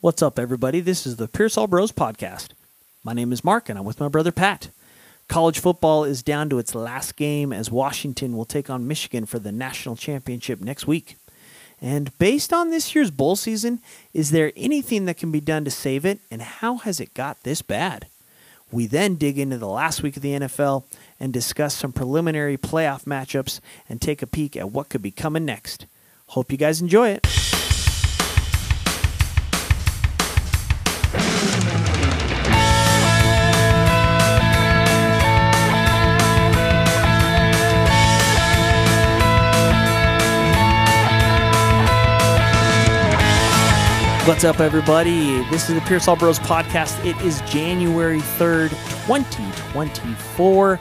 What's up, everybody? This is the Pearsall Bros podcast. My name is Mark, and I'm with my brother Pat. College football is down to its last game as Washington will take on Michigan for the national championship next week. And based on this year's bowl season, is there anything that can be done to save it, and how has it got this bad? We then dig into the last week of the NFL and discuss some preliminary playoff matchups and take a peek at what could be coming next. Hope you guys enjoy it. What's up, everybody? This is the Pearsall Bros podcast. It is January 3rd, 2024,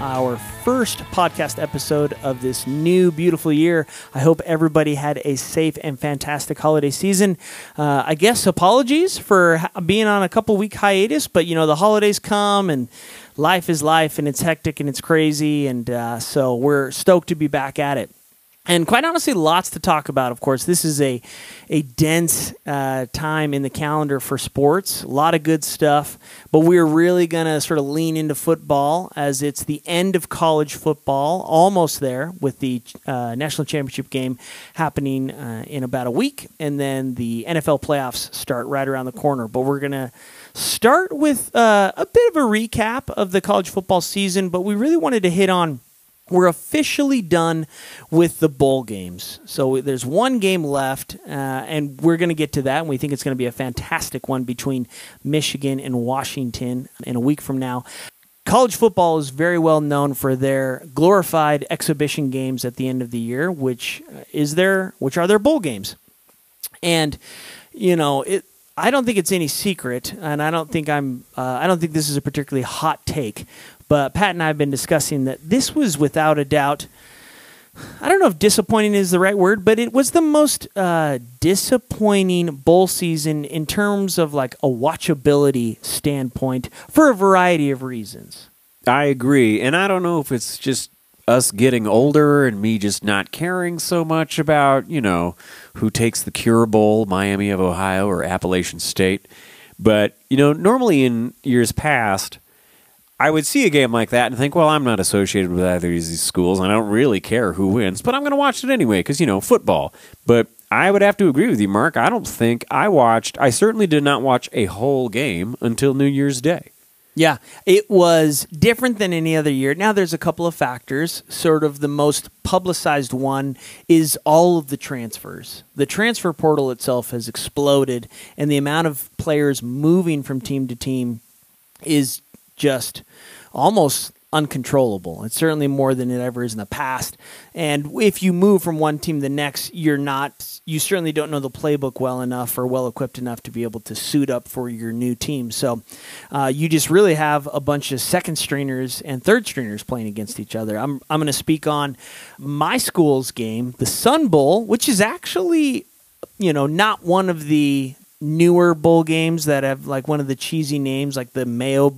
our first podcast episode of this new beautiful year. I hope everybody had a safe and fantastic holiday season. Uh, I guess apologies for being on a couple week hiatus, but you know, the holidays come and life is life and it's hectic and it's crazy. And uh, so we're stoked to be back at it and quite honestly, lots to talk about. Of course, this is a a dense uh, time in the calendar for sports. A lot of good stuff, but we're really to sort of lean into football as it's the end of college football, almost there with the uh, national championship game happening uh, in about a week, and then the NFL playoffs start right around the corner. But we're to start with uh, a bit of a recap of the college football season, but we really wanted to hit on we're officially done with the bowl games. So there's one game left, uh, and we're going to get to that. And we think it's going to be a fantastic one between Michigan and Washington in a week from now. College football is very well known for their glorified exhibition games at the end of the year, which uh, is their which are their bowl games. And you know, it I don't think it's any secret, and I don't think I'm. Uh, I don't think this is a particularly hot take, but Pat and I have been discussing that this was without a doubt. I don't know if disappointing is the right word, but it was the most uh, disappointing bowl season in terms of like a watchability standpoint for a variety of reasons. I agree, and I don't know if it's just us getting older and me just not caring so much about you know who takes the Cure Bowl, Miami of Ohio or Appalachian State, but you know normally in years past I would see a game like that and think, well, I'm not associated with either of these schools. And I don't really care who wins, but I'm going to watch it anyway because, you know, football. But I would have to agree with you, Mark. I don't think I watched, I certainly did not watch a whole game until New Year's Day. Yeah, it was different than any other year. Now, there's a couple of factors. Sort of the most publicized one is all of the transfers. The transfer portal itself has exploded, and the amount of players moving from team to team is just almost uncontrollable. It's certainly more than it ever is in the past. And if you move from one team to the next, you're not, you certainly don't know the playbook well enough or well equipped enough to be able to suit up for your new team. So uh, you just really have a bunch of second stringers and third stringers playing against each other. I'm, I'm going to speak on my school's game, the Sun Bowl, which is actually, you know, not one of the newer bowl games that have like one of the cheesy names like the Mayo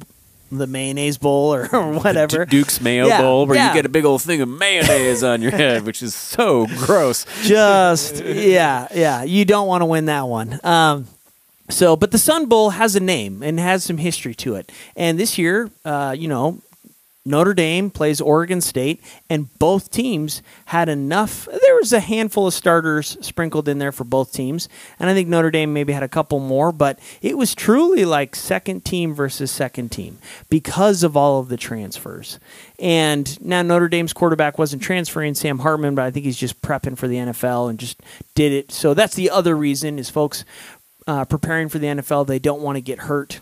the mayonnaise bowl or, or whatever. Duke's Mayo Yeah, Bowl, where yeah. you get a big old thing of mayonnaise on your head, which is so gross. Just yeah, yeah. You don't want to win that one. Um, so, but the Sun Bowl has a name and has some history to it. And this year, uh, you know, Notre Dame plays Oregon State, and both teams had enough. There was a handful of starters sprinkled in there for both teams, and I think Notre Dame maybe had a couple more, but it was truly like second team versus second team because of all of the transfers. And now Notre Dame's quarterback wasn't transferring Sam Hartman, but I think he's just prepping for the NFL and just did it. So that's the other reason is folks uh, preparing for the NFL. They don't want to get hurt.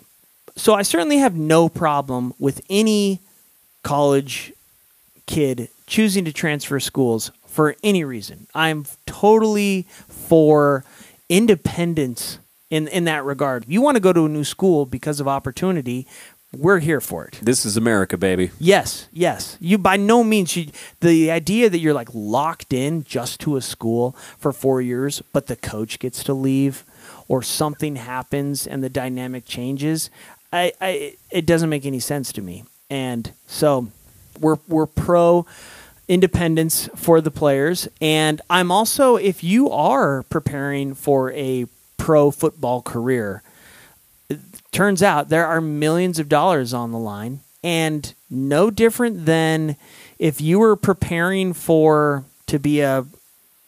So I certainly have no problem with any college kid choosing to transfer schools for any reason. I'm totally for independence in in that regard. If you want to go to a new school because of opportunity, we're here for it. This is America, baby. Yes, yes. You by no means you, the idea that you're like locked in just to a school for 4 years but the coach gets to leave or something happens and the dynamic changes, I, I it doesn't make any sense to me. And so we're we're pro independence for the players and I'm also if you are preparing for a pro football career. Turns out there are millions of dollars on the line, and no different than if you were preparing for to be a.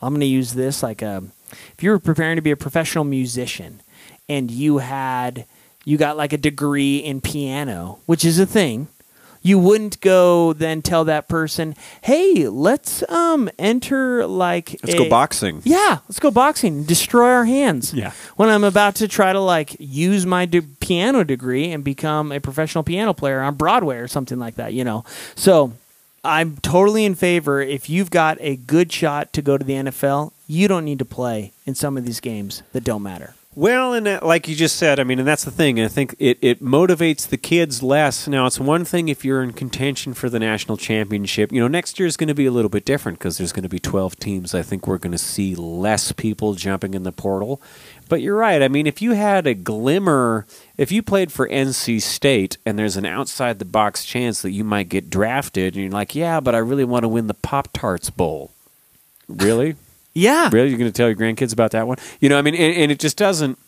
I'm going to use this like a. If you were preparing to be a professional musician, and you had you got like a degree in piano, which is a thing you wouldn't go then tell that person, "Hey, let's um enter like Let's a- go boxing. Yeah, let's go boxing. Destroy our hands. Yeah. When I'm about to try to like use my de- piano degree and become a professional piano player on Broadway or something like that, you know. So I'm totally in favor. If you've got a good shot to go to the NFL, you don't need to play in some of these games that don't matter. Well, and that, like you just said, I mean, and that's the thing. I think it, it motivates the kids less. Now, it's one thing if you're in contention for the national championship. You know, next year is going to be a little bit different because there's going to be 12 teams. I think we're going to see less people jumping in the portal. But you're right. I mean, if you had a glimmer, if you played for NC State and there's an outside the box chance that you might get drafted, and you're like, yeah, but I really want to win the Pop Tarts Bowl. Really? Yeah. Really? You're going to tell your grandkids about that one? You know, I mean, and, and it just doesn't.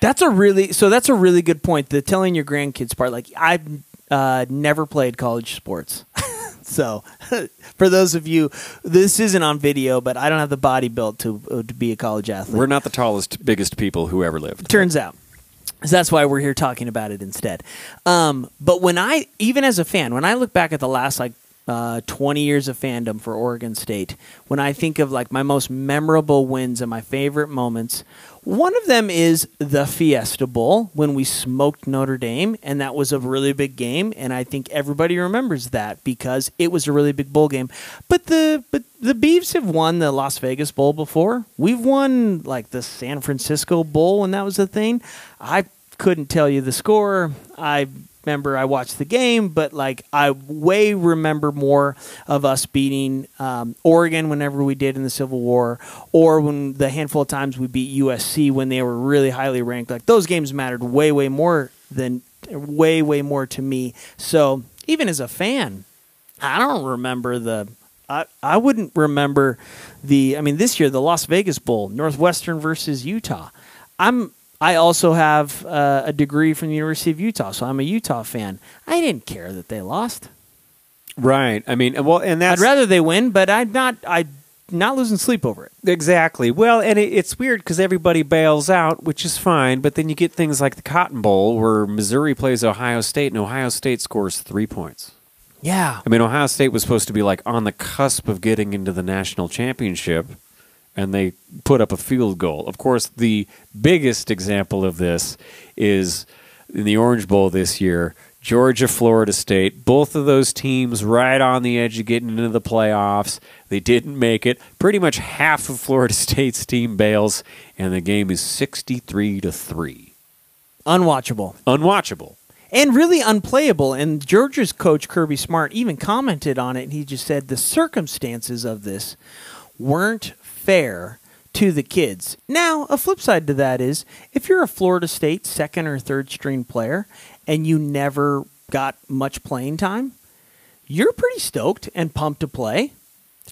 That's a really so that's a really good point. The telling your grandkids part. Like I've uh, never played college sports, so for those of you, this isn't on video, but I don't have the body built to uh, to be a college athlete. We're not the tallest, biggest people who ever lived. Turns out. So that's why we're here talking about it instead. Um, but when I, even as a fan, when I look back at the last like uh, 20 years of fandom for Oregon State, when I think of like my most memorable wins and my favorite moments, one of them is the Fiesta Bowl when we smoked Notre Dame, and that was a really big game, and I think everybody remembers that because it was a really big bowl game. But the but the Beavs have won the Las Vegas Bowl before. We've won like the San Francisco Bowl when that was a thing. I couldn't tell you the score. I remember I watched the game, but like I way remember more of us beating um, Oregon whenever we did in the Civil War, or when the handful of times we beat USC when they were really highly ranked. Like those games mattered way, way more than way, way more to me. So even as a fan, I don't remember the. I, I wouldn't remember the. I mean, this year the Las Vegas Bowl, Northwestern versus Utah. I'm I also have uh, a degree from the University of Utah, so I'm a Utah fan. I didn't care that they lost. Right. I mean, well, and that's I'd rather they win, but I'd not. I'd not losing sleep over it. exactly. Well, and it, it's weird because everybody bails out, which is fine. But then you get things like the Cotton Bowl, where Missouri plays Ohio State, and Ohio State scores three points. Yeah, I mean, Ohio State was supposed to be like on the cusp of getting into the national championship, and they put up a field goal. Of course, the biggest example of this is in the Orange Bowl this year. Georgia, Florida State, both of those teams right on the edge of getting into the playoffs. They didn't make it. Pretty much half of Florida State's team bails, and the game is 63 to 3. unwatchable Unwatchable. and really unplayable. And Georgia's coach Kirby Smart even commented on it, and he just said the circumstances of this weren't fair to the kids. Now, a flip side to that is if you're a Florida State second or third string player and you never got much playing time, you're pretty stoked and pumped to play.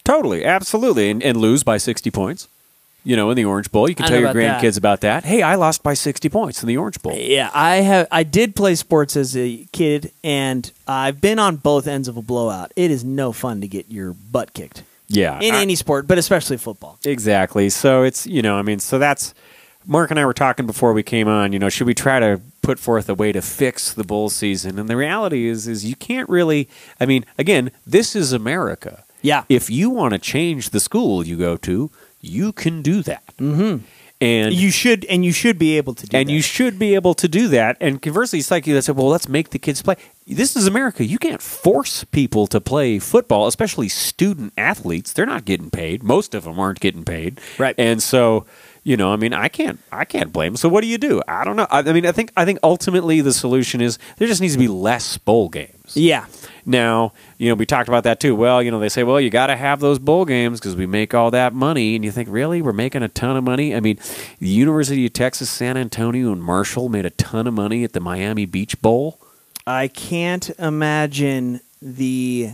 Totally, absolutely, and, and lose by sixty points. You know, in the Orange Bowl, you can I tell your about that. grandkids about that. Hey, I lost by sixty points in the Orange Bowl. Yeah, I have. I did play sports as a kid, and I've been on both ends of a blowout. It is no fun to get your butt kicked Yeah, in I- any sport, but especially football. exactly. So it's you know, I mean, so that's Mark and I were talking before we came on. You know, should we try to put forth a way to fix the bull season? And the reality is, is you can't really. I mean, again, this is America. Yeah. If you want to change the school you go to, you can do that. Mm-hmm. And You should, and you should be able to do. That. And that. you should be able to do that. And conversely, it's like you said, well, let's make the kids play. This is America. You can't force people to play football, especially student athletes. They're not getting paid. Most of them aren't getting paid. Right. And so, you know, I mean, I can't, I can't blame them. So what do you do? I don't know. I, I mean, I think, I think ultimately the solution is there just needs to be less bowl games. Yeah. Now, you know, we talked about that too. Well, you know, they say, well, you got to have those bowl games because we make all that money. And you think, really? We're making a ton of money? I mean, the University of Texas, San Antonio, and Marshall made a ton of money at the Miami Beach Bowl. I can't imagine the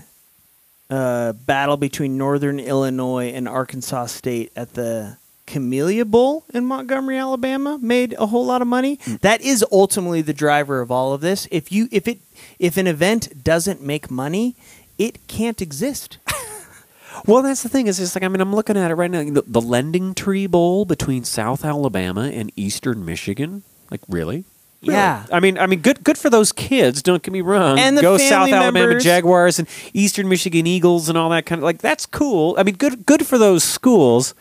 uh, battle between Northern Illinois and Arkansas State at the Camellia Bowl in Montgomery, Alabama, made a whole lot of money. That is ultimately the driver of all of this. If you if it if an event doesn't make money, it can't exist. Well, that's the thing. Is just like I mean, I'm looking at it right now. The, the LendingTree Bowl between South Alabama and Eastern Michigan. Like really? Really? Yeah. I mean, I mean, good, good for those kids. Don't get me wrong. And the go South family Alabama. Jaguars and Eastern Michigan Eagles and all that kind of like that's cool. I mean, good, good for those schools.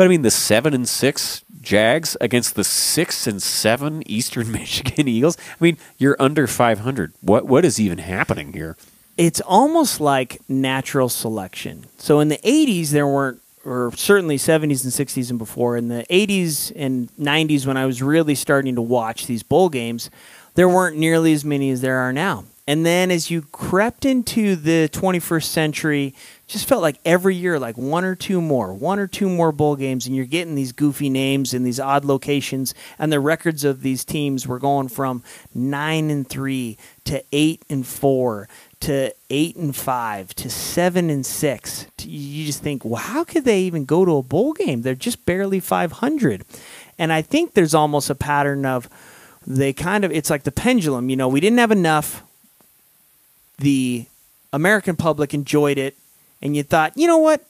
But I mean, the seven and six Jags against the six and seven Eastern Michigan Eagles. I mean, you're under 500. What, what is even happening here? it's almost like natural selection. So in the 80s, there weren't, or certainly 70s and 60s and before, in the 80s and 90s, when I was really starting to watch these bowl games, there weren't nearly as many as there are now. And then as you crept into the 21st century, just felt like every year, like one or two more, one or two more bowl games, and you're getting these goofy names and these odd locations, and the records of these teams were going from nine and three to eight and four to eight and five to seven and six. You just think, well, how could they even go to a bowl game? They're just barely 500. And I think there's almost a pattern of they kind of, it's like the pendulum. You know, we didn't have enough. The American public enjoyed it. And you thought, you know what?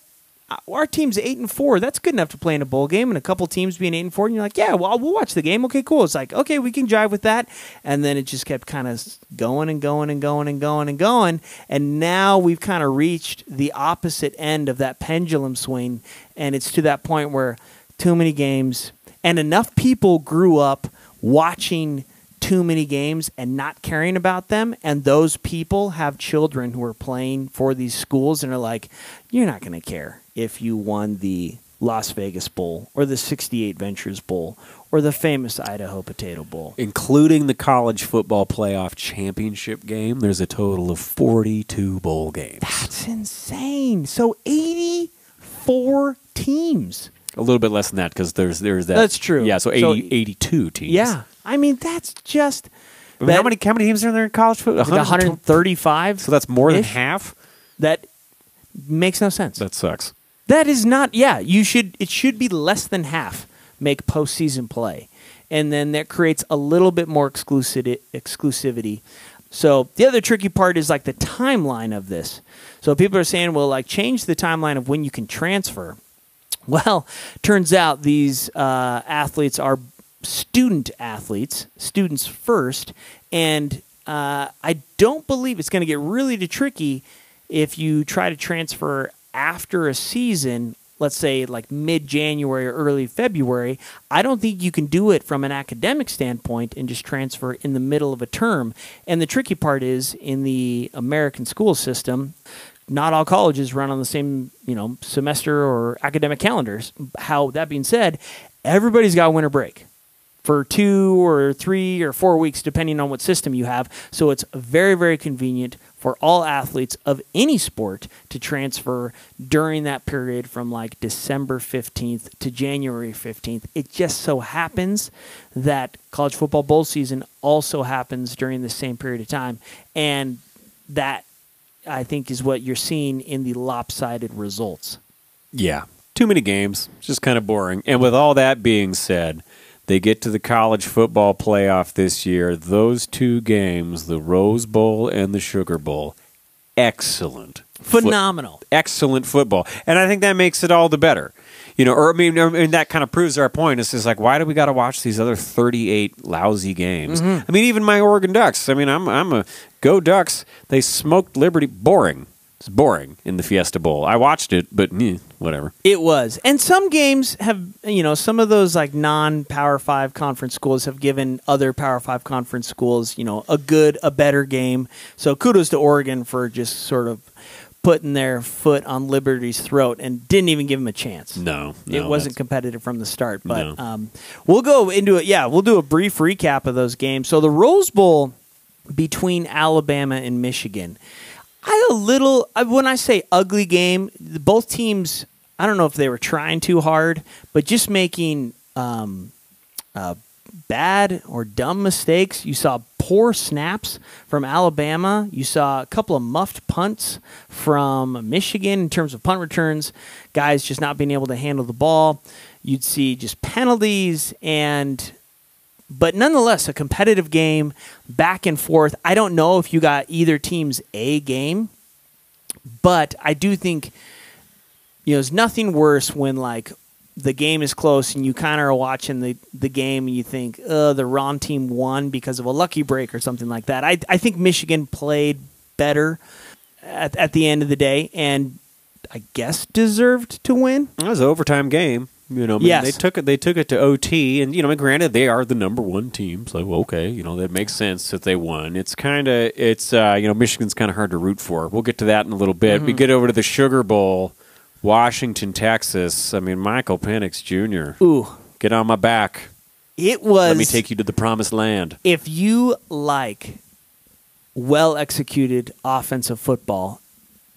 Uh, Our team's eight and four. That's good enough to play in a bowl game, and a couple teams being eight and four. And you're like, yeah, well, we'll watch the game. Okay, cool. It's like, okay, we can jive with that. And then it just kept kind of going and going and going and going and going. And now we've kind of reached the opposite end of that pendulum swing, and it's to that point where too many games and enough people grew up watching too many games and not caring about them and those people have children who are playing for these schools and are like you're not going to care if you won the Las Vegas Bowl or the 68 Ventures Bowl or the famous Idaho Potato Bowl. Including the college football playoff championship game, there's a total of 42 bowl games. That's insane. So 84 teams. A little bit less than that because there's there's that. That's true. Yeah, so, 80, So- 82 teams. Yeah. I mean that's just I mean, how that- many how many teams are there in college football? like 135 So that's more than ish? half. that makes no sense. That sucks. That is not. Yeah, you should. It should be less than half make postseason play, and then that creates a little bit more exclusivity. Exclusivity. So the other tricky part is like the timeline of this. So people are saying, well, like change the timeline of when you can transfer. Well, turns out these uh, athletes are student athletes, students first, and uh, I don't believe it's going to get really tricky if you try to transfer after a season. Let's say like mid January or early February. I don't think you can do it from an academic standpoint and just transfer in the middle of a term. And the tricky part is in the American school system, not all colleges run on the same you know semester or academic calendars. How that being said, everybody's got winter break for two or three or four weeks, depending on what system you have. So it's very very convenient for all athletes of any sport to transfer during that period from like December 15th to January 15th. It just so happens that college football bowl season also happens during the same period of time and that I think is what you're seeing in the lopsided results. Yeah. Too many games. Just kind of boring. And with all that being said, they get to the college football playoff this year. Those two games, the Rose Bowl and the Sugar Bowl, excellent. Phenomenal. excellent football. And I think that makes it all the better. You know, or I mean, I mean that kind of proves our point. It's just like, why do we got to watch these other thirty-eight lousy games? Mm-hmm. I mean, even my Oregon Ducks. I mean, I'm I'm a go Ducks. They smoked Liberty. Boring. It's boring in the Fiesta Bowl. I watched it, but eh, whatever. It was. And some games have, you know, some of those like non Power 5 conference schools have given other Power 5 conference schools, you know, a good, a better game. So kudos to Oregon for just sort of putting their foot on Liberty's throat and didn't even give him a chance. No, no it wasn't competitive from the start. But No. um, we'll go into it. Yeah, we'll do a brief recap of those games. So the Rose Bowl between Alabama and Michigan. I a little when I say ugly game, both teams. I don't know if they were trying too hard, but just making um, uh, bad or dumb mistakes. You saw poor snaps from Alabama. You saw a couple of muffed punts from Michigan in terms of punt returns, guys just not being able to handle the ball. You'd see just penalties and but nonetheless a competitive game back and forth. I don't know if you got either team's A game, but I do think you know, there's nothing worse when like the game is close and you kind of are watching the, the game and you think, uh, the wrong team won because of a lucky break or something like that. I, I think Michigan played better at, at the end of the day and I guess deserved to win. It was an overtime game. You know, I mean, Yes. they took it. They took it to OT, and you know, granted, they are the number one team, so okay, you know, that makes sense that they won. It's kind of, it's uh, you know, Michigan's kind of hard to root for. We'll get to that in a little bit. Mm-hmm. We get over to the Sugar Bowl, Washington, Texas. I mean, Michael Penix Jr. Ooh, Get on my back. it was. Let me take you to the promised land. if you like well executed offensive football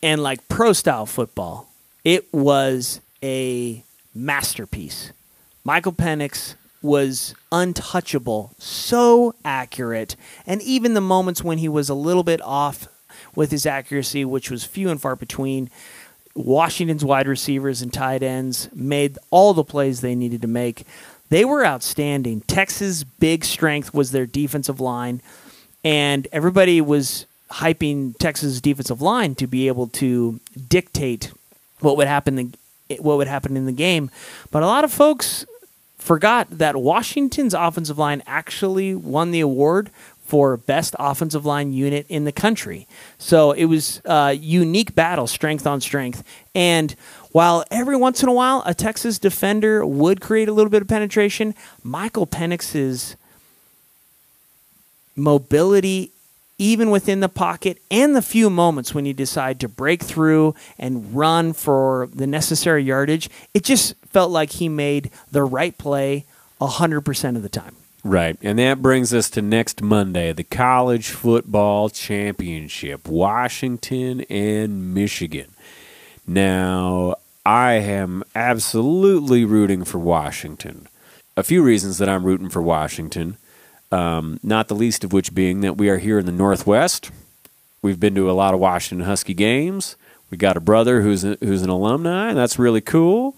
and like pro style football, it was a masterpiece. Michael Penix was untouchable, so accurate, and even the moments when he was a little bit off with his accuracy, which was few and far between, Washington's wide receivers and tight ends made all the plays they needed to make. They were outstanding. Texas' big strength was their defensive line, and everybody was hyping Texas' defensive line to be able to dictate what would happen the, what would happen in the game. But a lot of folks forgot that Washington's offensive line actually won the award for best offensive line unit in the country. So it was a unique battle, strength on strength. And while every once in a while a Texas defender would create a little bit of penetration, Michael Penix's mobility even within the pocket and the few moments when you decide to break through and run for the necessary yardage, it just felt like he made the right play 100% of the time. Right. And that brings us to next Monday, the College Football Championship, Washington and Michigan. Now, I am absolutely rooting for Washington. A few reasons that I'm rooting for Washington, um, not the least of which being that we are here in the Northwest. We've been to a lot of Washington Husky games. We got a brother who's a, who's an alumni, and that's really cool.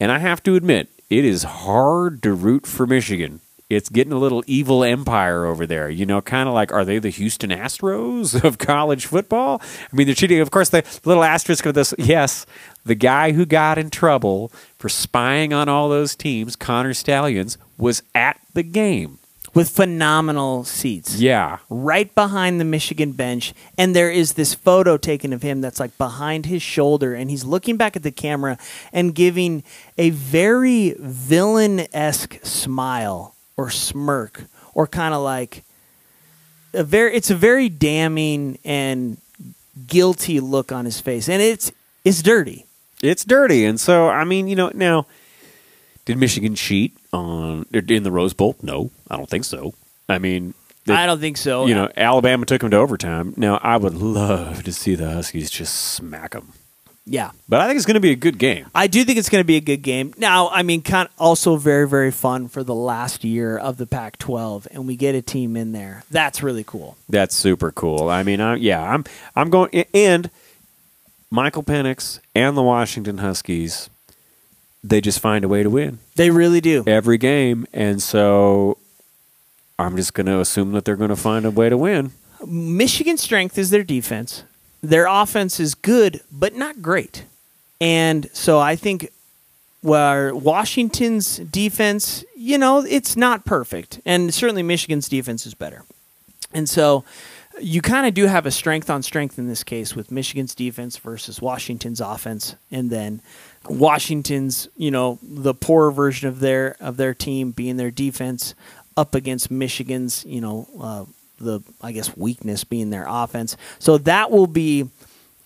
And I have to admit, it is hard to root for Michigan. It's getting a little evil empire over there. You know, kind of like, are they the Houston Astros of college football? I mean, they're cheating. Of course, the little asterisk of this, yes, the guy who got in trouble for spying on all those teams, Connor Stalions, was at the game. With phenomenal seats. Yeah. right behind the Michigan bench, and there is this photo taken of him that's like behind his shoulder, and he's looking back at the camera and giving a very villain esque smile or smirk, or kind of like a very. It's a very damning and guilty look on his face, and it's it's dirty. It's dirty. And so, I mean, you know, now, did Michigan cheat on in the Rose Bowl? No, I don't think so. I mean, they- I don't think so. you know, Alabama took them to overtime. Now, I would love to see the Huskies just smack them. Yeah. But I think it's going to be a good game. I do think it's going to be a good game. Now, I mean, kind also very, very fun for the last year of the Pac-12, and we get a team in there. That's really cool. That's super cool. I mean, I, yeah, I'm I'm going and Michael Penix and the Washington Huskies. They just find a way to win They really do. every game, and so I'm just going to assume that they're going to find a way to win. Michigan's strength is their defense. Their offense is good, but not great. And so I think where Washington's defense, you know, it's not perfect. And certainly Michigan's defense is better. And so you kind of do have a strength on strength in this case with Michigan's defense versus Washington's offense and then Washington's, you know, the poorer version of their of their team being their defense up against Michigan's, you know, uh, the I guess weakness being their offense. So that will be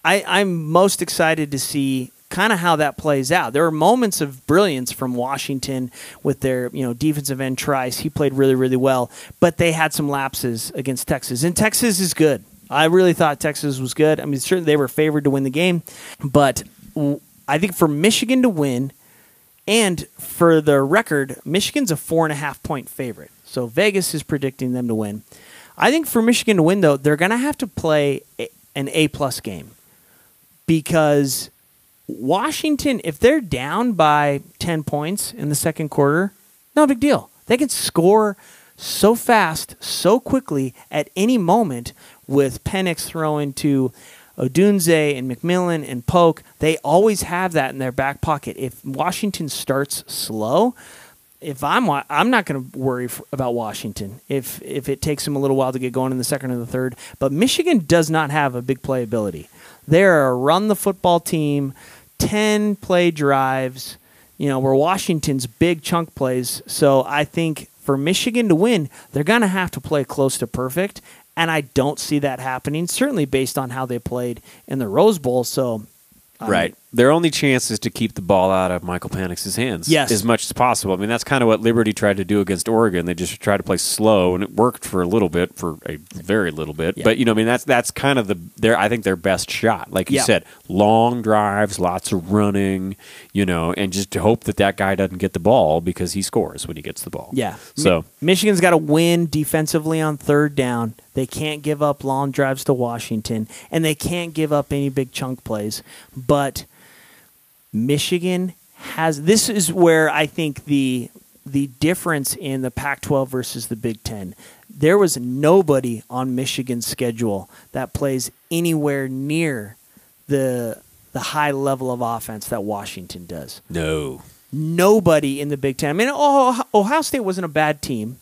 I, I'm most excited to see kind of how that plays out. There were moments of brilliance from Washington with their, you know, defensive end Trice. He played really, really well, but they had some lapses against Texas. And Texas is good. I really thought Texas was good. I mean, certainly they were favored to win the game, but I think for Michigan to win, And for the record, Michigan's a four and a half point favorite. So Vegas is predicting them to win. I think for Michigan to win, though, they're going to have to play an A plus game because Washington, if they're down by 10 points in the second quarter, no big deal. They can score so fast, so quickly at any moment with Penix throwing to Odunze and McMillan and Polk. They always have that in their back pocket. If Washington starts slow, if I'm I'm not going to worry f- about Washington if if it takes them a little while to get going in the second or the third. But Michigan does not have a big playability. They're a run the football team, ten play drives. You know, where Washington's big chunk plays. So I think for Michigan to win, they're going to have to play close to perfect. And I don't see that happening, certainly based on how they played in the Rose Bowl. So, right. Their only chance is to keep the ball out of Michael Penix's hands Yes. as much as possible. I mean, that's kind of what Liberty tried to do against Oregon. They just tried to play slow, and it worked for a little bit, for a very little bit. Yeah. But you know, I mean, that's that's kind of the their I think their best shot. Like you Yeah. said, long drives, lots of running, you know, and just to hope that that guy doesn't get the ball because he scores when he gets the ball. Yeah. So Mi- Michigan's got to win defensively on third down. They can't give up long drives to Washington, and they can't give up any big chunk plays. But Michigan has this is where I think the the difference in the Pac-12 versus the Big 10. There was nobody on Michigan's schedule that plays anywhere near the the high level of offense that Washington does no. nobody in the Big Ten. I mean, Oh- Ohio State wasn't a bad team,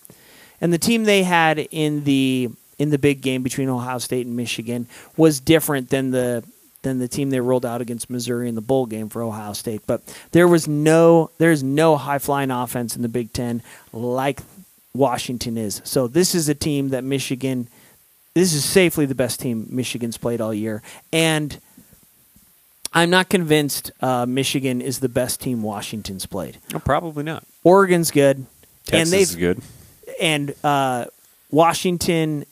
and the team they had in the in the big game between Ohio State and Michigan was different than the than the team they rolled out against Missouri in the bowl game for Ohio State. But there was no there's no high flying offense in the Big Ten like Washington is. So this is a team that Michigan. This is safely the best team Michigan's played all year, and I'm not convinced uh, Michigan is the best team Washington's played. No, probably not. Oregon's good, Texas and they've is good. and uh, Washington.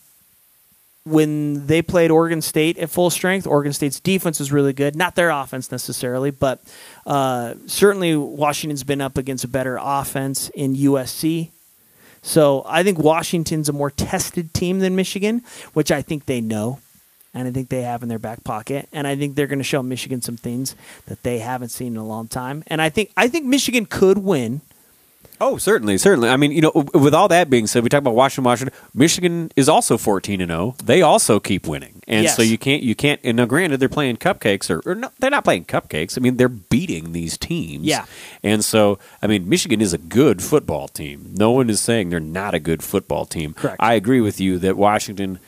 When they played Oregon State at full strength, Oregon State's defense was really good. Not their offense necessarily, but uh, certainly Washington's been up against a better offense in USC. So I think Washington's a more tested team than Michigan, which I think they know, and I think they have in their back pocket. And I think they're going to show Michigan some things that they haven't seen in a long time. And I think I think Michigan could win. Oh, certainly, certainly. I mean, you know, with all that being said, we talk about Washington. Washington, Michigan is also fourteen and zero. They also keep winning, and Yes. so you can't, you can't. And now, granted, they're playing cupcakes, or, or no, they're not playing cupcakes. I mean, they're beating these teams. Yeah. and so I mean, Michigan is a good football team. No one is saying they're not a good football team. Correct. I agree with you that Washington.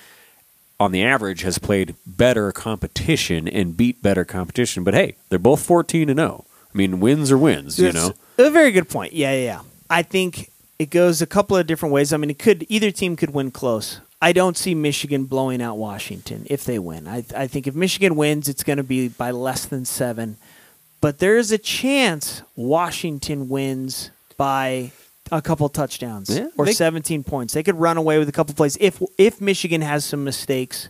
On the average, has played better competition and beat better competition. But hey, they're both fourteen and zero. I mean, wins are wins. You know, a very good point. Yeah, yeah, yeah. I think it goes a couple of different ways. I mean, it could either team could win close. I don't see Michigan blowing out Washington if they win. I, I think if Michigan wins, it's going to be by less than seven. But there is a chance Washington wins by a couple touchdowns Yeah, or they- 17 points. They could run away with a couple plays if if Michigan has some mistakes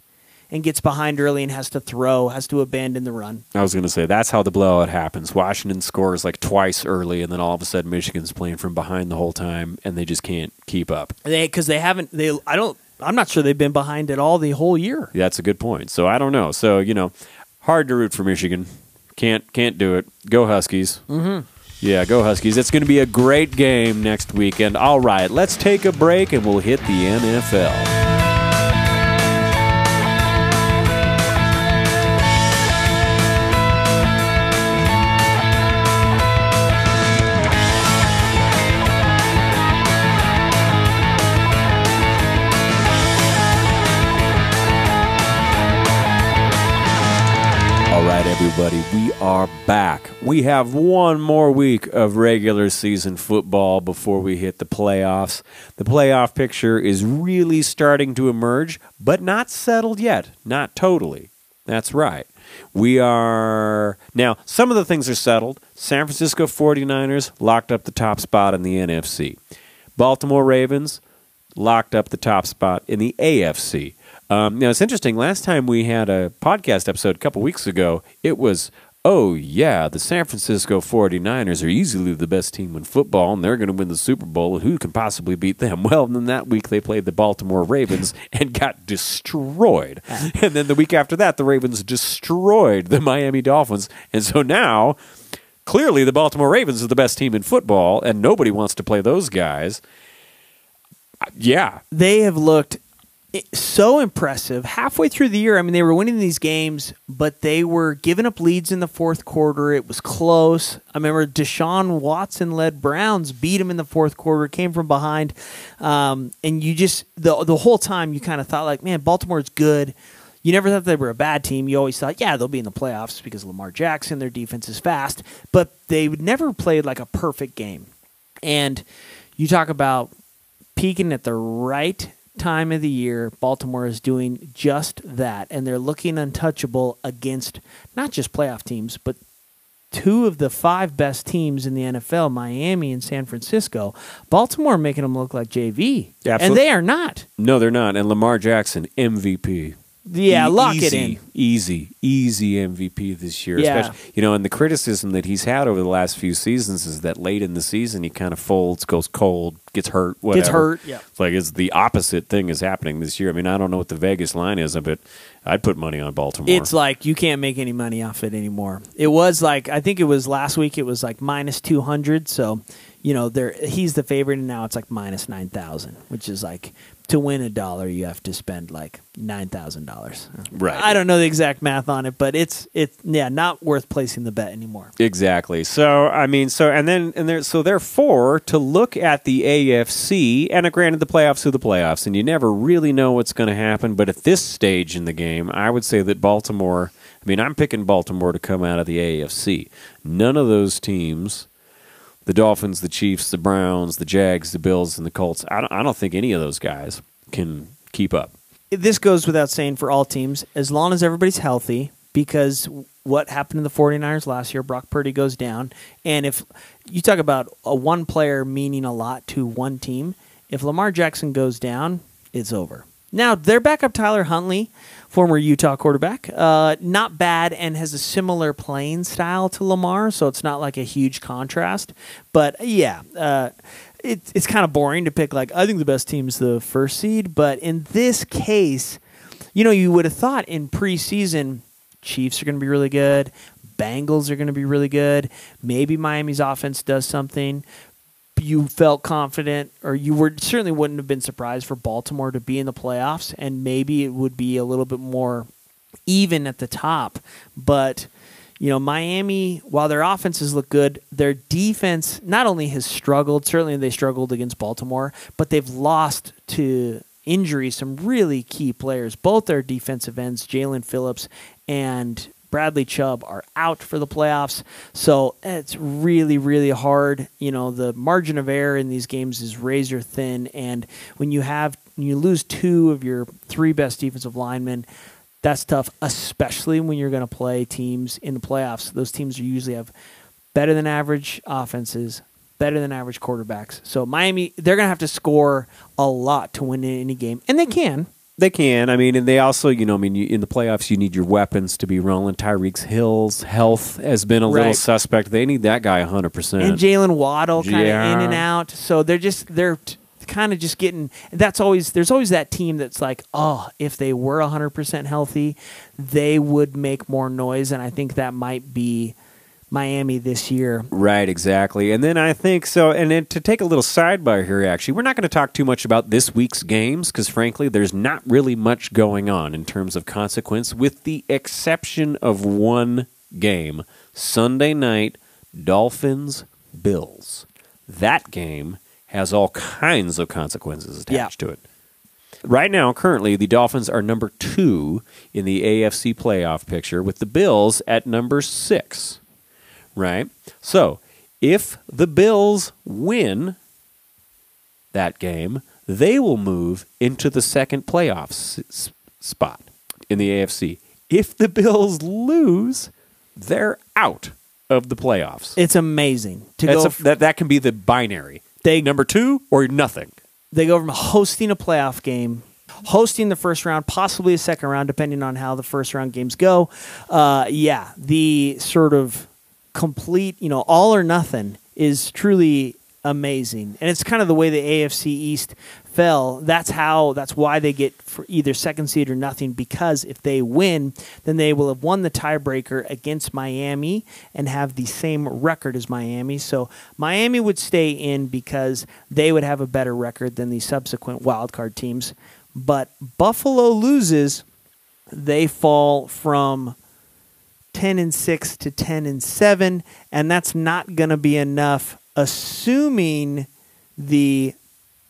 and gets behind early and has to throw, has to abandon the run. I was going to say that's how the blowout happens. Washington scores like twice early, and then all of a sudden Michigan's playing from behind the whole time, and they just can't keep up. They because they haven't they I don't I'm not sure they've been behind at all the whole year. That's a good point. So I don't know. So you know, hard to root for Michigan. Can't can't do it. Go Huskies. Mm-hmm. Yeah, go Huskies. It's going to be a great game next weekend. All right, let's take a break, and we'll hit the NFL. Everybody, we are back. We have one more week of regular season football before we hit the playoffs. The playoff picture is really starting to emerge, but not settled yet. Not totally. That's right. We are. Now, some of the things are settled. San Francisco 49ers locked up the top spot in the NFC. Baltimore Ravens locked up the top spot in the AFC. Um, now it's interesting. Last time we had a podcast episode a couple weeks ago, it was oh, yeah, the San Francisco 49ers are easily the best team in football, and they're going to win the Super Bowl, who can possibly beat them? Well, then that week they played the Baltimore Ravens and got destroyed. and then the week after that, the Ravens destroyed the Miami Dolphins. And so now, clearly, the Baltimore Ravens are the best team in football, and nobody wants to play those guys. Yeah, they have looked so impressive halfway through the year. I mean, they were winning these games, but they were giving up leads in the fourth quarter. It was close. I remember Deshaun Watson led Browns, beat him in the fourth quarter, came from behind, um, and you just the the whole time you kind of thought like, man, Baltimore's good. You never thought they were a bad team. You always thought, yeah, they'll be in the playoffs because Lamar Jackson, their defense is fast, but they never played like a perfect game. And you talk about peaking at the right time of the year, Baltimore is doing just that, and they're looking untouchable against not just playoff teams, but two of the five best teams in the NFL, Miami and San Francisco. Baltimore making them look like JV, Yeah, and they are not. no, they're not. And Lamar Jackson, MVP. Yeah, E- lock easy, it in. Easy, easy MVP this year. Yeah. Especially, you know, and the criticism that he's had over the last few seasons is that late in the season he kind of folds, goes cold, gets hurt, whatever. Gets hurt, yeah. It's like it's the opposite thing is happening this year. I mean, I don't know what the Vegas line is, but I'd put money on Baltimore. It's like you can't make any money off it anymore. It was like I think it was last week. It was like minus two hundred. So you know, there he's the favorite, and now it's like minus nine thousand, which is like to win a dollar, you have to spend like nine thousand dollars. Right. I don't know the exact math on it, but it's it's yeah, not worth placing the bet anymore. Exactly. So I mean, so and then and there, so therefore, to look at the AFC, and granted, the playoffs are the playoffs, and you never really know what's going to happen. But at this stage in the game, I would say that Baltimore. I mean, I'm picking Baltimore to come out of the AFC. None of those teams, the Dolphins, the Chiefs, the Browns, the Jags, the Bills, and the Colts. I don't, I don't think any of those guys can keep up. this goes without saying for all teams, as long as everybody's healthy, because what happened to the 49ers last year, Brock Purdy goes down. And if you talk about a one player meaning a lot to one team, if Lamar Jackson goes down, it's over. Now, their backup, Tyler Huntley, former Utah quarterback, uh, not bad and has a similar playing style to Lamar, so it's not like a huge contrast. But yeah, uh, it, it's kind of boring to pick, like, I think the best team's the first seed. But in this case, you know, you would have thought in preseason, Chiefs are going to be really good, Bengals are going to be really good, maybe Miami's offense does something. You felt confident, or you were certainly wouldn't have been surprised for Baltimore to be in the playoffs, and maybe it would be a little bit more even at the top. But you know, Miami, while their offenses look good, their defense not only has struggled, certainly they struggled against Baltimore, but they've lost to injury some really key players. Both their defensive ends, Jaelan Phillips and Bradley Chubb, are out for the playoffs. So it's really, really hard. You know, the margin of error in these games is razor thin. And when you have, you lose two of your three best defensive linemen, that's tough, especially when you're going to play teams in the playoffs. Those teams usually have better than average offenses, better than average quarterbacks. So Miami, they're going to have to score a lot to win in any game, and they can. They can. I mean, and they also, you know, I mean, you, in the playoffs, you need your weapons to be rolling. Tyreek Hill's health has been a little suspect. They need that guy 100%. and Jaylen Waddle kind of Yeah. in and out. So they're just they're t- kind of just getting. That's always there's always that team that's like, oh, if they were hundred percent healthy, they would make more noise, and I think that might be Miami this year. Right, exactly. And then I think so. And then to take a little sidebar here, actually, we're not going to talk too much about this week's games because, frankly, there's not really much going on in terms of consequence, with the exception of one game Sunday night, Dolphins Bills. That game has all kinds of consequences attached Yeah. to it. Right now, currently, the Dolphins are number two in the AFC playoff picture, with the Bills at number six. Right? So, if the Bills win that game, they will move into the second playoff s- spot in the AFC. If the Bills lose, they're out of the playoffs. It's amazing to That's go. a- that, that can be the binary. They- number two or nothing. they go from hosting a playoff game hosting the first round, possibly a second round, depending on how the first round games go. Uh, yeah, the sort of complete, you know, all or nothing is truly amazing, and it's kind of the way the AFC East fell. That's how. That's why they get for either second seed or nothing. Because if they win, then they will have won the tiebreaker against Miami and have the same record as Miami. So Miami would stay in because they would have a better record than the subsequent wildcard teams. But Buffalo loses, they fall from 10 and 6 to 10 and 7 and that's not going to be enough assuming the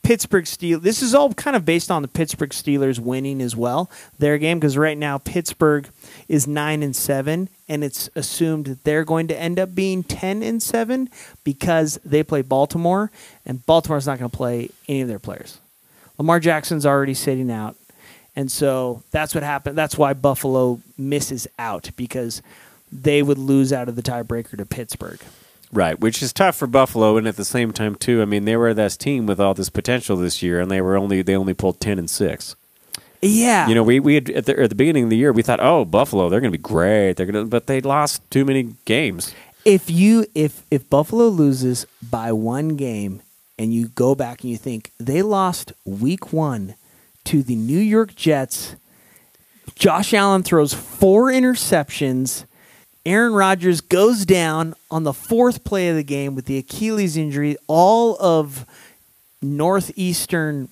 Pittsburgh Steelers. This is all kind of based on the Pittsburgh Steelers winning as well their game because right now Pittsburgh is nine and seven, and it's assumed that they're going to end up being ten and seven because they play Baltimore, and Baltimore's not going to play any of their players. Lamar Jackson's already sitting out, and so that's what happened. That's why Buffalo misses out because they would lose out of the tiebreaker to Pittsburgh. Right, which is tough for Buffalo, and at the same time too. I mean, they were this team with all this potential this year, and they were only they only pulled ten and six. Yeah, You know, we we had at the, at the beginning of the year we thought, oh, Buffalo, they're going to be great. They're going to, but they lost too many games. if you if if Buffalo loses by one game and you go back and you think they lost week 1 to the New York Jets Josh Allen throws four interceptions Aaron Rodgers goes down on the fourth play of the game with the Achilles injury all of northeastern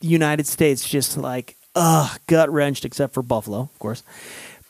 United States just like ugh gut wrenched except for Buffalo of course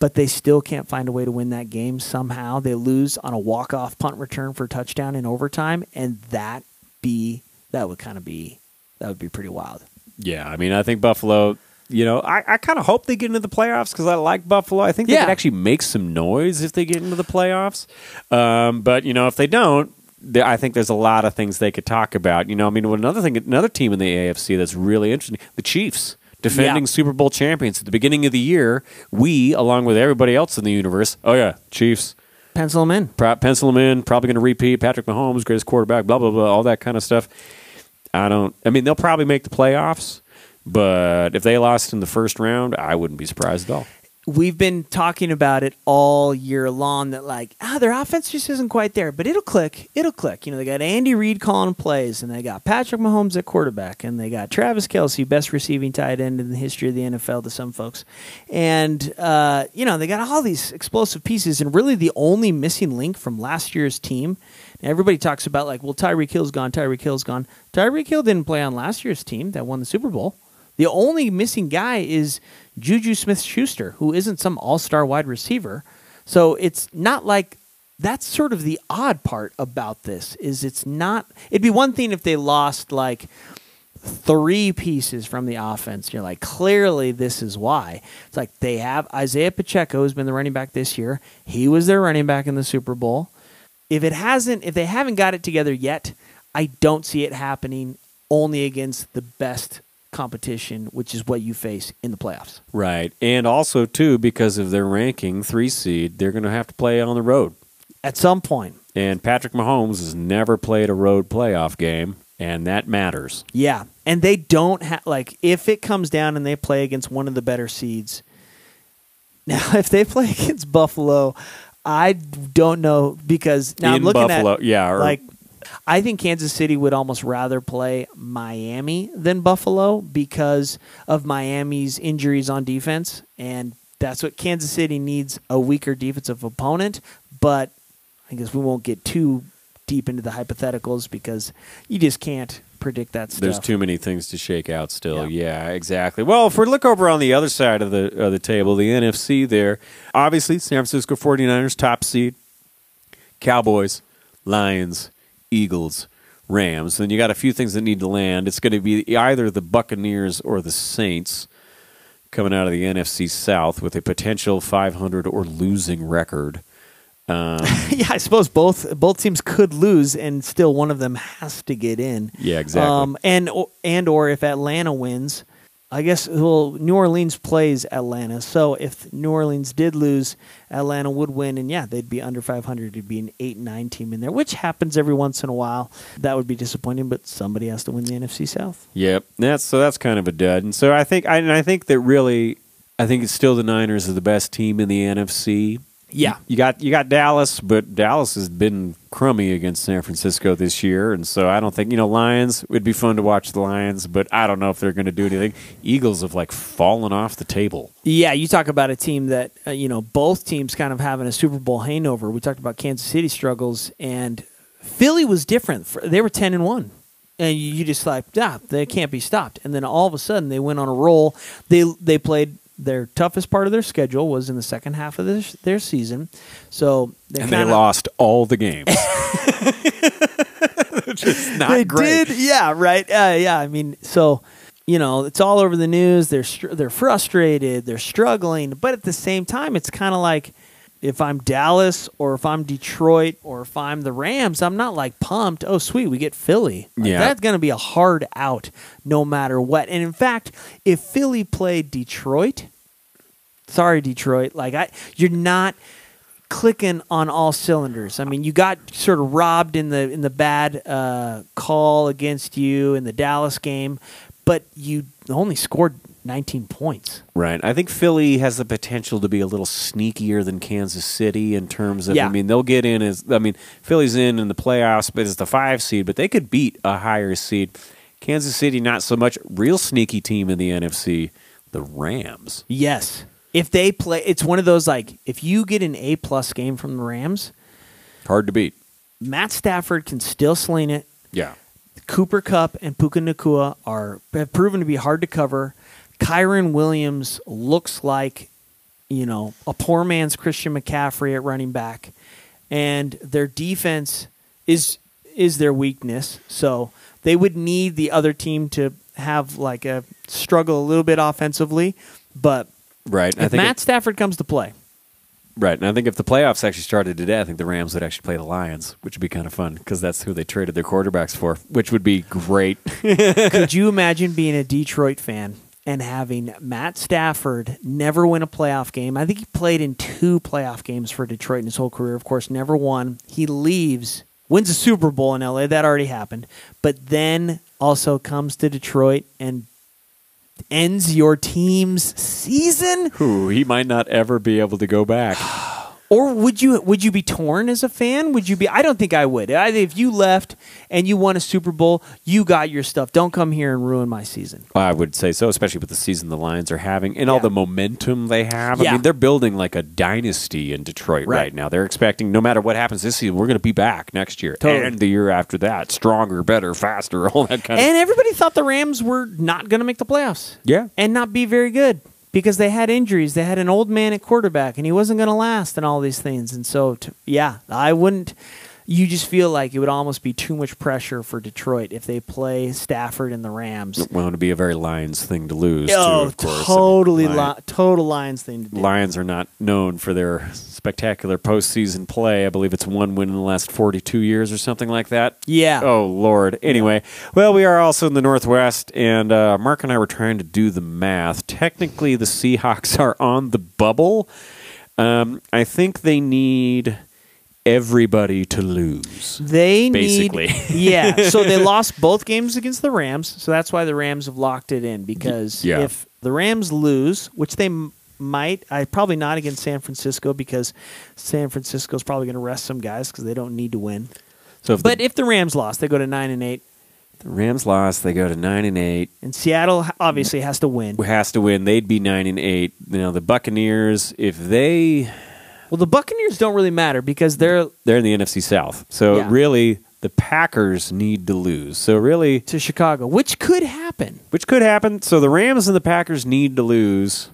but they still can't find a way to win that game somehow. They lose on a walk-off punt return for touchdown in overtime, and that be that would kind of be that would be pretty wild. Yeah, I mean, I think Buffalo. You know, I, I kind of hope they get into the playoffs because I like Buffalo. I think they Yeah. could actually make some noise if they get into the playoffs. Um, but you know, if they don't, I think there's a lot of things they could talk about. You know, I mean, another thing, another team in the AFC that's really interesting, the Chiefs. Defending Yeah. Super Bowl champions at the beginning of the year, we, along with everybody else in the universe, oh yeah, Chiefs, Pencil them in. Pro- pencil him in. Probably going to repeat. Patrick Mahomes, greatest quarterback. Blah blah blah. All that kind of stuff. I don't. I mean, they'll probably make the playoffs, but if they lost in the first round, I wouldn't be surprised at all. We've been talking about it all year long that like ah their offense just isn't quite there, but it'll click. It'll click. You know they got Andy Reid calling plays, and they got Patrick Mahomes at quarterback, and they got Travis Kelce, best receiving tight end in the history of the NFL to some folks, and uh, you know they got all these explosive pieces, and really the only missing link from last year's team. Everybody talks about like, well, Tyreek Hill's gone. Tyreek Hill's gone. Tyreek Hill didn't play on last year's team that won the Super Bowl. The only missing guy is Juju Smith Schuster, who isn't some all star wide receiver. So it's not like that's sort of the odd part about this is it's not it'd be one thing if they lost like three pieces from the offense. You're like, clearly this is why. It's like they have Isaiah Pacheco who's been the running back this year. He was their running back in the Super Bowl. If it hasn't if they haven't got it together yet, I don't see it happening only against the best competition, which is what you face in the playoffs. Right, and also too because of their ranking, three seed, they're going to have to play on the road. At some point. And Patrick Mahomes has never played a road playoff game, and that matters. Yeah, and they don't have like if it comes down and they play against one of the better seeds. Now, if they play against Buffalo, I don't know because now in I'm looking Buffalo, at yeah, or, like I think Kansas City would almost rather play Miami than Buffalo because of Miami's injuries on defense, and that's what Kansas City needs a weaker defensive opponent. But I guess we won't get too deep into the hypotheticals because you just can't predict that stuff. There's too many things to shake out still. Yeah. Yeah. exactly. Well, if we look over on the other side of the of the table, the NFC there, obviously San Francisco 49ers top seed, Cowboys, Lions, Eagles, Rams. Then you got a few things that need to land. It's going to be either the Buccaneers or the Saints coming out of the NFC South with a potential 500 or losing record. Um, yeah, I suppose both both teams could lose, and still one of them has to get in. Yeah, exactly. Um, and or, and or if Atlanta wins, I guess well, New Orleans plays Atlanta, so if New Orleans did lose, Atlanta would win, and yeah, they'd be under 500. It'd be an eight nine team in there, which happens every once in a while. That would be disappointing, but somebody has to win the NFC South. Yep. That's so that's kind of a dud. And so I think I and I think that really I think it's still the Niners are the best team in the NFC. Yeah. You got you got Dallas, but Dallas has been crummy against San Francisco this year, and so I don't think you know Lions. It'd be fun to watch the Lions, but I don't know if they're going to do anything. Eagles have like fallen off the table. Yeah, you talk about a team that uh, you know both teams kind of having a Super Bowl hangover. We talked about Kansas City struggles, and Philly was different. They were ten and one, and you just like, ah, they can't be stopped. And then all of a sudden, they went on a roll. They they played their toughest part of their schedule was in the second half of their, their season. So they and kinda, they lost all the games. Which is not they great. did, yeah, right, uh, yeah. I mean, so you know, it's all over the news. They're they're frustrated, they're struggling, but at the same time, it's kind of like if I'm Dallas or if I'm Detroit or if I'm the Rams, I'm not like pumped. Oh, sweet, we get Philly. Like, Yeah. that's going to be a hard out no matter what. And in fact, if Philly played Detroit, sorry Detroit, like I, you're not clicking on all cylinders. I mean, you got sort of robbed in the in the bad uh, call against you in the Dallas game, but you only scored 19 points. Right. I think Philly has the potential to be a little sneakier than Kansas City in terms of. Yeah. I mean, they'll get in as. I mean, Philly's in in the playoffs, but as the five seed, but they could beat a higher seed. Kansas City, not so much. Real sneaky team in the NFC, the Rams. Yes. If they play, it's one of those like if you get an A plus game from the Rams, Hard to beat. Matt Stafford can still sling it. Yeah. Cooper Kupp and Puka Nacua are have proven to be hard to cover. Kyren Williams looks like, you know, a poor man's Christian McCaffrey at running back, and their defense is is their weakness. So they would need the other team to have like a struggle a little bit offensively, but Right. I if think Matt it- Stafford comes to play, right. And I think if the playoffs actually started today, I think the Rams would actually play the Lions, which would be kind of fun because that's who they traded their quarterbacks for, which would be great. Could you imagine being a Detroit fan and having Matt Stafford never win a playoff game? I think he played in two playoff games for Detroit in his whole career. Of course, never won. He leaves, wins a Super Bowl in LA. That already happened. But then also comes to Detroit and ends your team's season? Who he might not ever be able to go back. Or would you would you be torn as a fan? Would you be? I don't think I would. I, if you left and you won a Super Bowl, you got your stuff. Don't come here and ruin my season. I would say so, especially with the season the Lions are having and all the momentum they have. Yeah. I mean, they're building like a dynasty in Detroit right, Right. now. They're expecting no matter what happens this season, we're going to be back next year Totally. and the year after that, stronger, better, faster, all that kind of. And everybody thought the Rams were not going to make the playoffs. Yeah. And not be very good because they had injuries. They had an old man at quarterback and he wasn't going to last and all these things. And so, t yeah, I wouldn't. You just feel like it would almost be too much pressure for Detroit if they play Stafford and the Rams. Well, it'd be a very Lions thing to lose, oh, too, of course. I mean, totally, Lion- li- total Lions thing to do. Lions are not known for their spectacular postseason play. I believe it's one win in the last 42 years or something like that. Yeah. Oh Lord. Anyway, well, we are also in the Northwest, and uh, Mark and I were trying to do the math. Technically, the Seahawks are on the bubble. Um, I think they need everybody to lose. They Basically. need, yeah. So they lost both games against the Rams, so that's why the Rams have locked it in. Because Yeah. if the Rams lose, which they might, I probably not against San Francisco because San Francisco is probably going to rest some guys because they don't need to win. So if But the, if the Rams lost, they go to nine and eight, the Rams lost, they go to nine and eight. and Seattle obviously has to win. Has to win? They'd be nine and eight. You know, the Buccaneers, if they Well, the Buccaneers don't really matter because they're they're in the NFC South, so Yeah. really the Packers need to lose. So really, to Chicago, which could happen. which could happen. So the Rams and the Packers need to lose.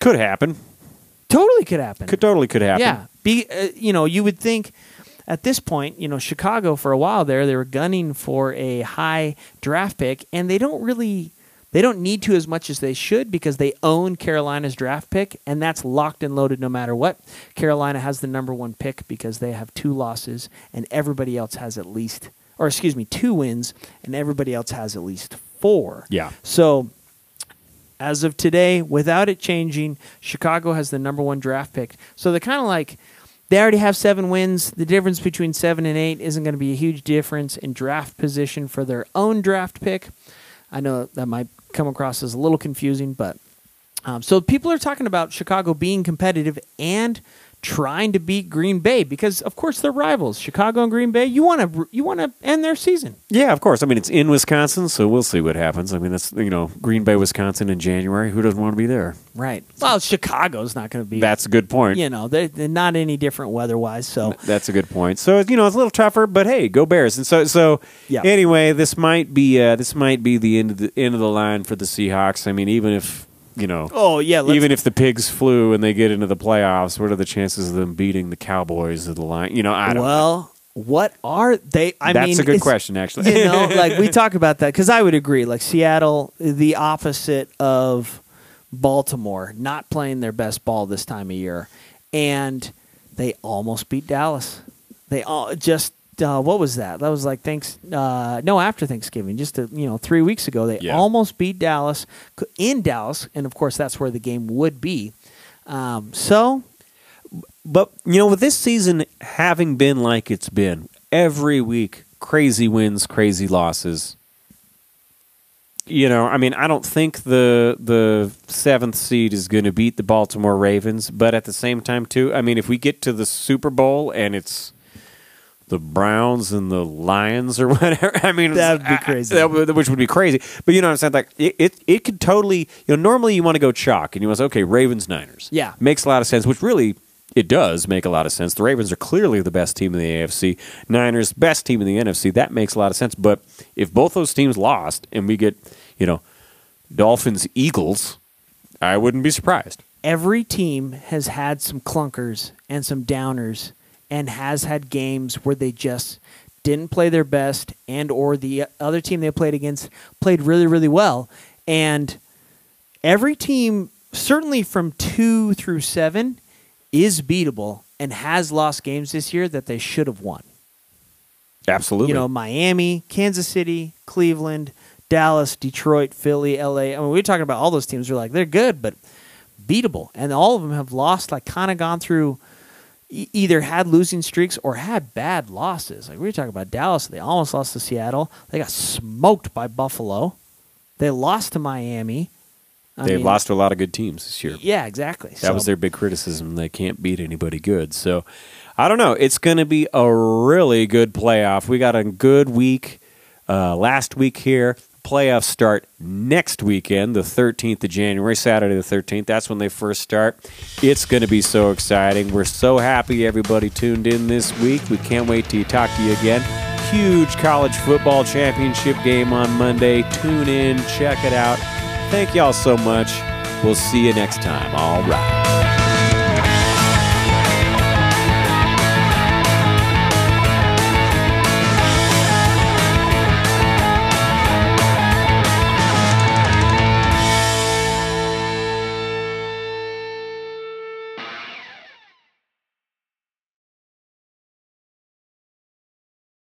Could happen. Totally could happen. Could totally could happen. Yeah, be uh, you know you would think at this point you know Chicago for a while there they were gunning for a high draft pick and they don't really they don't need to as much as they should because they own Carolina's draft pick and that's locked and loaded no matter what. Carolina has the number one pick because they have two losses and everybody else has at least or excuse me two wins and everybody else has at least four. Yeah. So as of today, without it changing, Chicago has the number one draft pick. So they're kind of like they already have seven wins. The difference between seven and eight isn't going to be a huge difference in draft position for their own draft pick. I know that might come across as a little confusing, but um, so people are talking about Chicago being competitive and trying to beat Green Bay because, of course, they're rivals. Chicago and Green Bay. You want to you want to end their season. Yeah, of course. I mean, it's in Wisconsin, so we'll see what happens. I mean, that's you know Green Bay, Wisconsin in January. Who doesn't want to be there? Right. Well, Chicago's not going to be. That's a good point. You know, they're, they're not any different weather-wise. So That's a good point. So you know it's a little tougher, but hey, go Bears! And so so Yeah. anyway, this might be uh, this might be the end of the end of the line for the Seahawks. I mean, even if you know, Oh yeah, even if the pigs flew and they get into the playoffs, what are the chances of them beating the Cowboys of the line? You know, I don't. know. well, what are they? I mean, That's mean, a good question, actually. you know, like we talk about that because I would agree. Like Seattle, the opposite of Baltimore, not playing their best ball this time of year, and they almost beat Dallas. They all just uh, what was that? That was like thanks uh, no after Thanksgiving, just a, you know three weeks ago. They Yeah. almost beat Dallas in Dallas, and of course that's where the game would be. Um, so But you know, with this season having been like it's been, every week crazy wins, crazy losses. You know, I mean, I don't think the the seventh seed is going to beat the Baltimore Ravens, but at the same time, too, I mean, if we get to the Super Bowl and it's the Browns and the Lions or whatever, I mean, That would be I- I- crazy. that which would be crazy. But you know what I'm saying? Like it, it, it could totally. You know, normally you want to go chalk, and you want to say, okay, Ravens Niners. Yeah. makes a lot of sense. Which really it does make a lot of sense. The Ravens are clearly the best team in the AFC. Niners best team in the NFC. That makes a lot of sense. But if both those teams lost and we get, you know, Dolphins Eagles, I wouldn't be surprised. every team has had some clunkers and some downers and has had games where they just didn't play their best and or the other team they played against played really really well and every team certainly from 2 through 7 is beatable and has lost games this year that they should have won Absolutely. you know, Miami, Kansas City, Cleveland, Dallas, Detroit, Philly, LA. I mean, we're talking about all those teams are like they're good, but beatable. And all of them have lost, like kind of gone through either had losing streaks or had bad losses. Like we were talking about Dallas, they almost lost to Seattle. They got smoked by Buffalo. They lost to Miami. I They've mean, lost to a lot of good teams this year. Yeah, exactly. That was their big criticism. They can't beat anybody good. So I don't know. It's going to be a really good playoff. We got a good week uh, last week here. Playoffs start next weekend, the 13th of January, Saturday the 13th. That's when they first start. It's going to be so exciting. We're so happy everybody tuned in this week. We can't wait to talk to you again. Huge college football championship game on Monday. Tune in, check it out. Thank y'all so much. We'll see you next time. All right.